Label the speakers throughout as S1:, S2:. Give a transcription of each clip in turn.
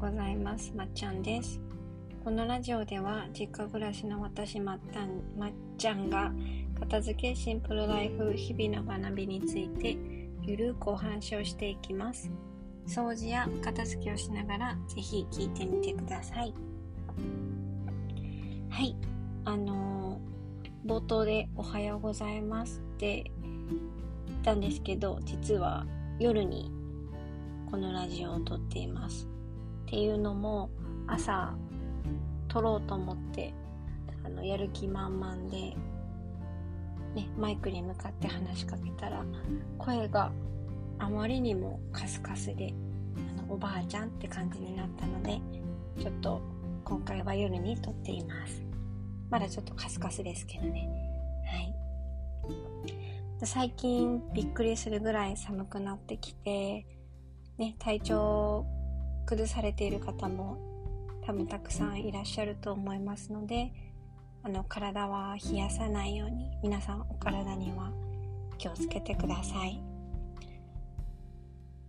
S1: ございます。まっちゃんです。このラジオでは実家暮らしの私まったんまっちゃんが片付けシンプルライフ日々の学びについてゆるくお話をしていきます。掃除や片付けをしながらぜひ聞いてみてください。はい。あのー、冒頭でおはようございます。って言ったんですけど実は夜にこのラジオを撮っています。っていうのも朝撮ろうと思ってあのやる気満々で、ね、マイクに向かって話しかけたら声があまりにもカスカスであのおばあちゃんって感じになったのでちょっと今回は夜に撮っています。まだちょっとカスカスですけどね。はい。最近びっくりするぐらい寒くなってきてね体調崩されている方も多分たくさんいらっしゃると思いますのであの体は冷やさないように皆さんお体には気をつけてください。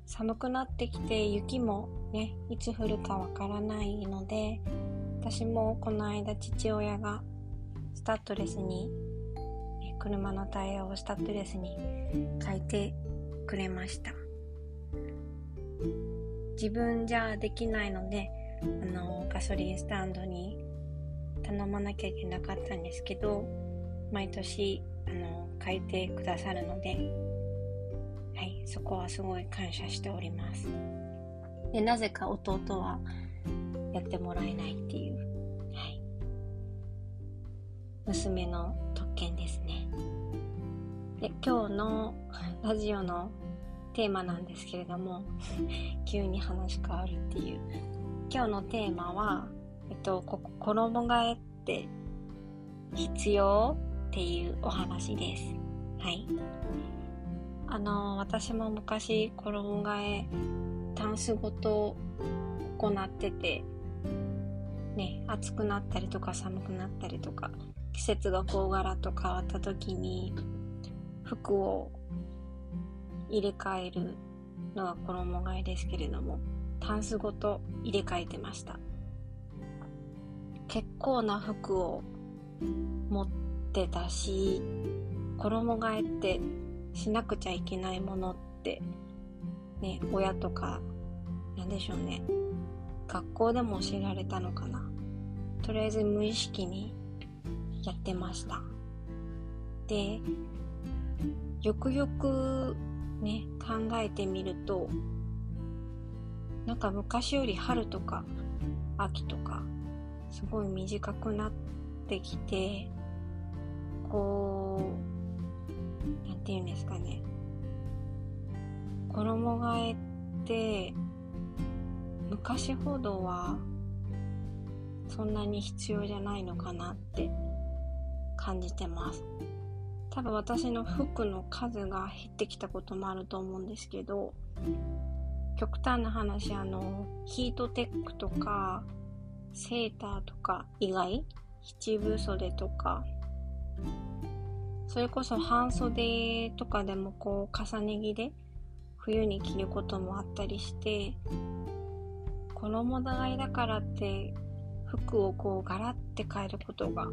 S1: 寒くなってきて雪もねいつ降るかわからないので私もこの間父親がスタッドレスに車のタイヤをスタッドレスに変えてくれました。自分じゃできないのであのガソリンスタンドに頼まなきゃいけなかったんですけど毎年あの書いてくださるので、はい、そこはすごい感謝しております。でなぜか弟はやってもらえないっていう、はい、娘の特権ですね。で今日のラジオのテーマなんですけれども 急に話変わるっていう。今日のテーマは、えっと、ここ衣替えって必要っていうお話です。はい。あの私も昔衣替えタンスごと行っててね暑くなったりとか寒くなったりとか季節がこうガラッと変わった時に服を入れ替えるのが衣替えですけれどもタンスごと入れ替えてました。結構な服を持ってたし衣替えってしなくちゃいけないものってね親とかなんでしょうね。学校でも教えられたのかな。とりあえず無意識にやってました。でよくよくね考えてみるとなんか昔より春とか秋とかすごい短くなってきてこう何て言うんですかね。衣替えって昔ほどはそんなに必要じゃないのかなって感じてます。多分私の服の数が減ってきたこともあると思うんですけど極端な話あのヒートテックとかセーターとか以外？七分袖とか。それこそ半袖とかでもこう重ね着で冬に着ることもあったりして衣替えだからって服をこうガラッて変えることが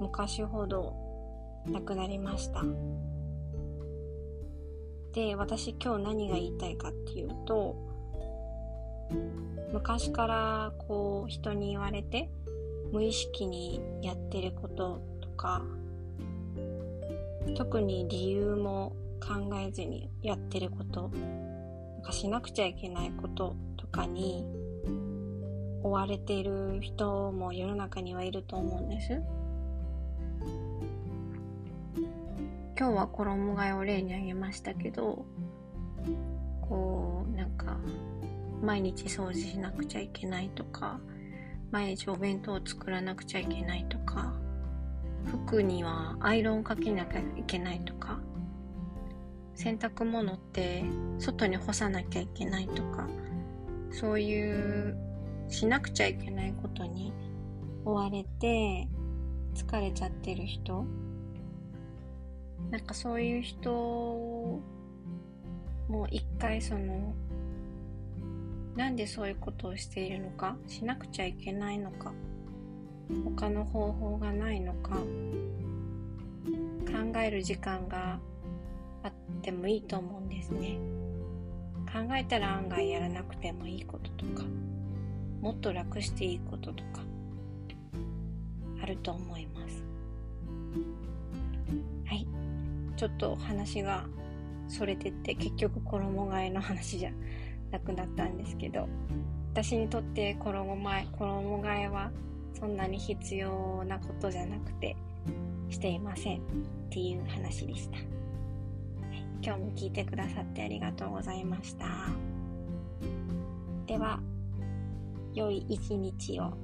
S1: 昔ほどなくなりましたで私今日何が言いたいかっていうと昔からこう人に言われて無意識にやってることとか特に理由も考えずにやってることなんかしなくちゃいけないこととかに追われている人も世の中にはいると思うんです。今日は衣替えを例に挙げましたけどこうなんか毎日掃除しなくちゃいけないとか毎日お弁当を作らなくちゃいけないとか服にはアイロンかけなきゃいけないとか洗濯物って外に干さなきゃいけないとかそういうしなくちゃいけないことに追われて疲れちゃってる人なんかそういう人もう一回そのなんでそういうことをしているのかしなくちゃいけないのか他の方法がないのか考える時間があってもいいと思うんですね。考えたら案外やらなくてもいいこととかもっと楽していいこととかあると思います。ちょっと話がそれてって結局衣替えの話じゃなくなったんですけど私にとって衣替え衣替えはそんなに必要なことじゃなくてしていませんっていう話でした、今日も聞いてくださってありがとうございました。では良い一日を。